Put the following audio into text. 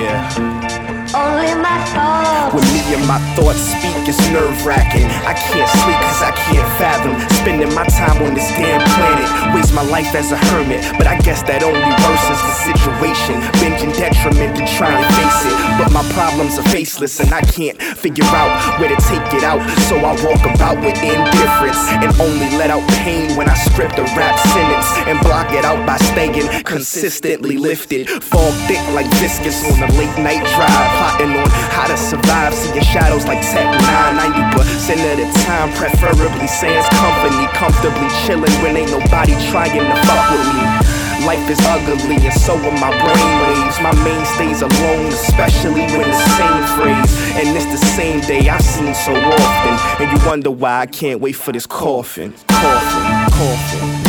Yeah. Only my thoughts. Me and my thoughts speak, it's nerve wracking. I can't sleep cause I can't fathom spending my time on this damn planet. Waste my life as a hermit, but I guess that only worsens the situation. Binge and detriment to try and face it. But my problems are faceless and I can't figure out where to take it out. So I walk about with indifference and only let out pain when I script a rap sentence and block it out by staying consistently lifted. Fog thick like viscous on a late night drive. Plotting on how to survive, seeing shadows like Tech 9. 90% of the time, preferably sans company. Comfortably chilling when ain't nobody trying to fuck with me. Life is ugly and so are my brainwaves. My mainstays alone, especially when the same phrase. And it's the same day I've seen so often. And you wonder why I can't wait for this coffin. Coffin, coffin.